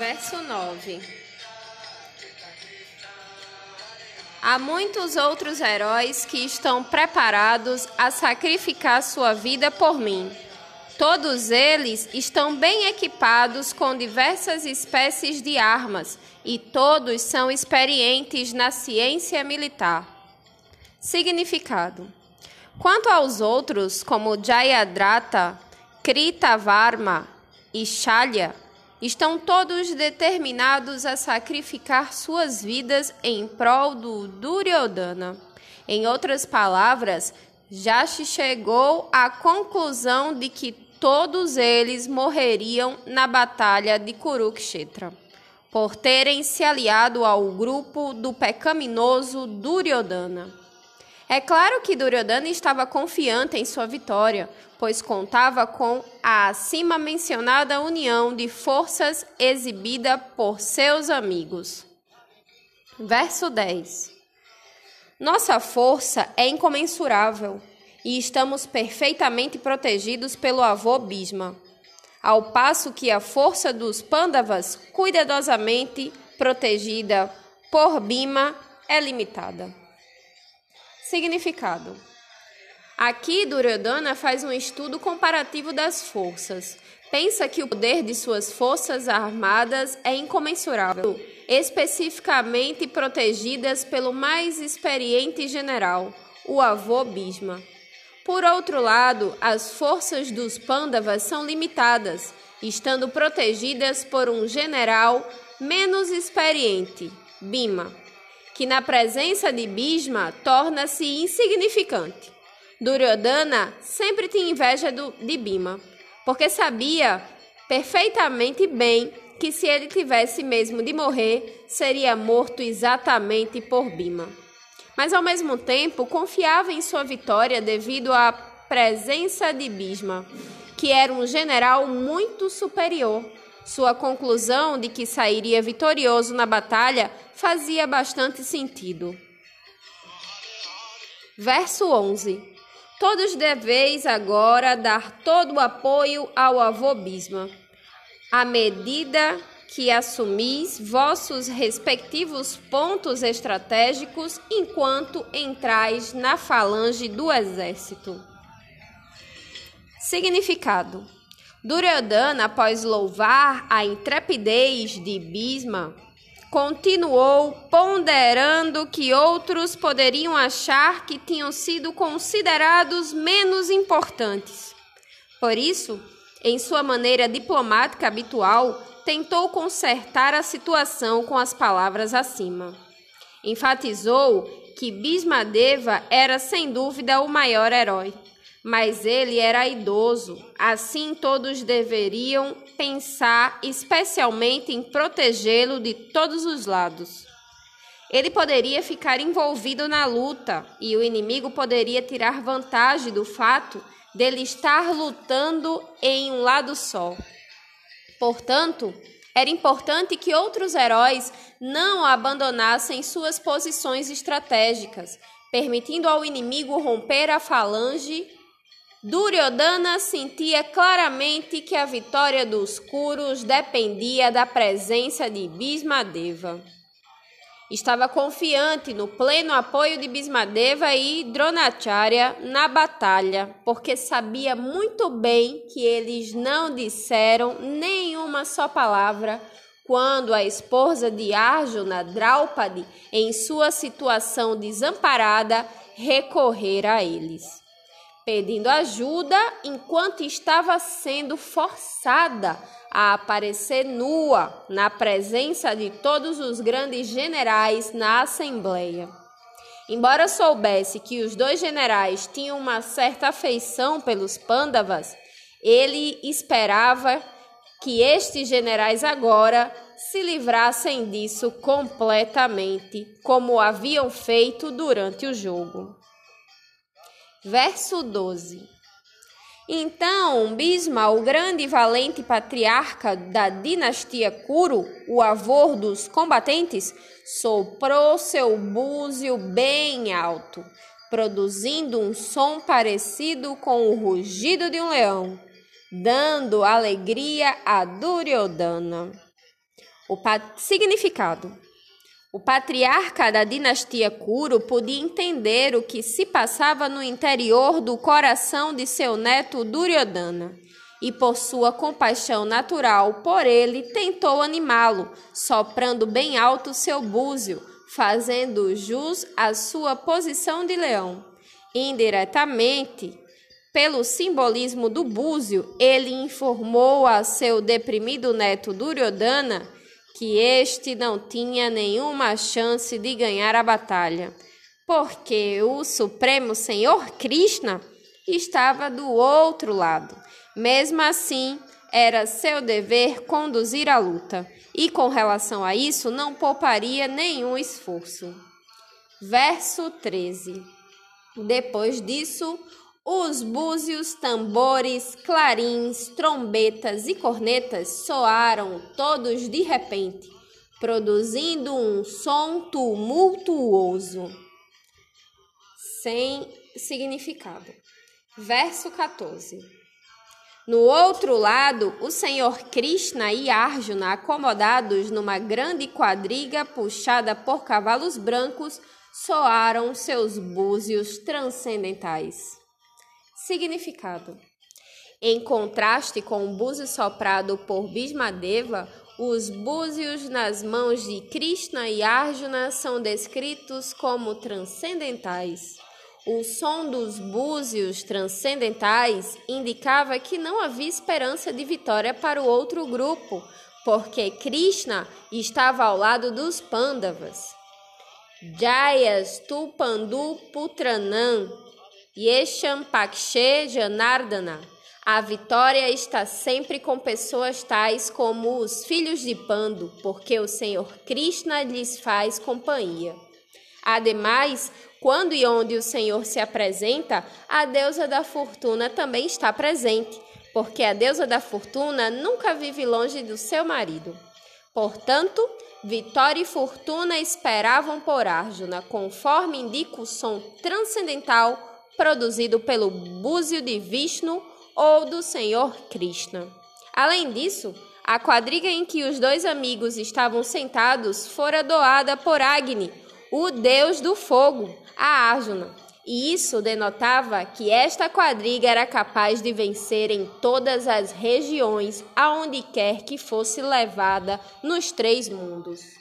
Verso 9. Há muitos outros heróis que estão preparados a sacrificar sua vida por mim. Todos eles estão bem equipados com diversas espécies de armas e todos são experientes na ciência militar. Significado: Quanto aos outros, como Jayadrata, Kritavarma e Shalya, estão todos determinados a sacrificar suas vidas em prol do Duryodhana. Em outras palavras, já se chegou à conclusão de que todos eles morreriam na batalha de Kurukshetra, por terem se aliado ao grupo do pecaminoso Duryodhana. É claro que Duryodhana estava confiante em sua vitória, pois contava com a acima mencionada união de forças exibida por seus amigos. Verso 10. Nossa força é incomensurável e estamos perfeitamente protegidos pelo avô Bhisma, ao passo que a força dos Pandavas, cuidadosamente protegida por Bhima, é limitada. Significado Aqui, Duryodhana faz um estudo comparativo das forças. Pensa que o poder de suas forças armadas é incomensurável, especificamente protegidas pelo mais experiente general, o avô Bhisma. Por outro lado, as forças dos Pandavas são limitadas, estando protegidas por um general menos experiente, Bhima, que na presença de Bhisma torna-se insignificante. Duryodhana sempre tinha inveja do, de Bima, porque sabia perfeitamente bem que se ele tivesse mesmo de morrer, seria morto exatamente por Bima. Mas ao mesmo tempo confiava em sua vitória devido à presença de Bhisma, que era um general muito superior. Sua conclusão de que sairia vitorioso na batalha fazia bastante sentido. Verso 11 Todos deveis agora dar todo o apoio ao avô Bisma, à medida que assumis vossos respectivos pontos estratégicos enquanto entrais na falange do exército. Significado: Duryodhana, após louvar a intrepidez de Bisma, Continuou ponderando que outros poderiam achar que tinham sido considerados menos importantes. Por isso, em sua maneira diplomática habitual, tentou consertar a situação com as palavras acima. Enfatizou que Bismadeva era sem dúvida o maior herói mas ele era idoso, assim todos deveriam pensar especialmente em protegê-lo de todos os lados. Ele poderia ficar envolvido na luta e o inimigo poderia tirar vantagem do fato dele estar lutando em um lado só. Portanto, era importante que outros heróis não abandonassem suas posições estratégicas, permitindo ao inimigo romper a falange Duryodhana sentia claramente que a vitória dos Kurus dependia da presença de Bhismadeva. Estava confiante no pleno apoio de Bhismadeva e Dronacharya na batalha, porque sabia muito bem que eles não disseram nenhuma só palavra quando a esposa de Arjuna, Draupadi, em sua situação desamparada, recorrer a eles pedindo ajuda enquanto estava sendo forçada a aparecer nua na presença de todos os grandes generais na Assembleia. Embora soubesse que os dois generais tinham uma certa afeição pelos Pandavas, ele esperava que estes generais agora se livrassem disso completamente, como haviam feito durante o jogo. Verso 12. Então, Bisma, o grande e valente patriarca da dinastia Kuru, o avô dos combatentes, soprou seu búzio bem alto, produzindo um som parecido com o rugido de um leão, dando alegria a Duryodhana. O significado. O patriarca da dinastia Kuro podia entender o que se passava no interior do coração de seu neto Duryodhana e, por sua compaixão natural por ele, tentou animá-lo, soprando bem alto seu búzio, fazendo jus à sua posição de leão. Indiretamente, pelo simbolismo do búzio, ele informou a seu deprimido neto Duryodhana que este não tinha nenhuma chance de ganhar a batalha, porque o Supremo Senhor Krishna estava do outro lado. Mesmo assim, era seu dever conduzir a luta, e com relação a isso não pouparia nenhum esforço. Verso 13. Depois disso, os búzios, tambores, clarins, trombetas e cornetas soaram todos de repente, produzindo um som tumultuoso, sem significado. Verso 14. No outro lado, o senhor Krishna e Arjuna, acomodados numa grande quadriga puxada por cavalos brancos, soaram seus búzios transcendentais. Significado: Em contraste com o búzio soprado por Bhismadeva, os búzios nas mãos de Krishna e Arjuna são descritos como transcendentais. O som dos búzios transcendentais indicava que não havia esperança de vitória para o outro grupo, porque Krishna estava ao lado dos Pandavas. Jayas tu Pandu Putranam Yesham Pakshe Janardana. A vitória está sempre com pessoas tais como os filhos de Pando, porque o Senhor Krishna lhes faz companhia. Ademais, quando e onde o Senhor se apresenta, a deusa da fortuna também está presente, porque a deusa da fortuna nunca vive longe do seu marido. Portanto, Vitória e Fortuna esperavam por Arjuna, conforme indica o som transcendental produzido pelo búzio de Vishnu ou do Senhor Krishna. Além disso, a quadriga em que os dois amigos estavam sentados fora doada por Agni, o deus do fogo, a Arjuna. E isso denotava que esta quadriga era capaz de vencer em todas as regiões, aonde quer que fosse levada nos três mundos.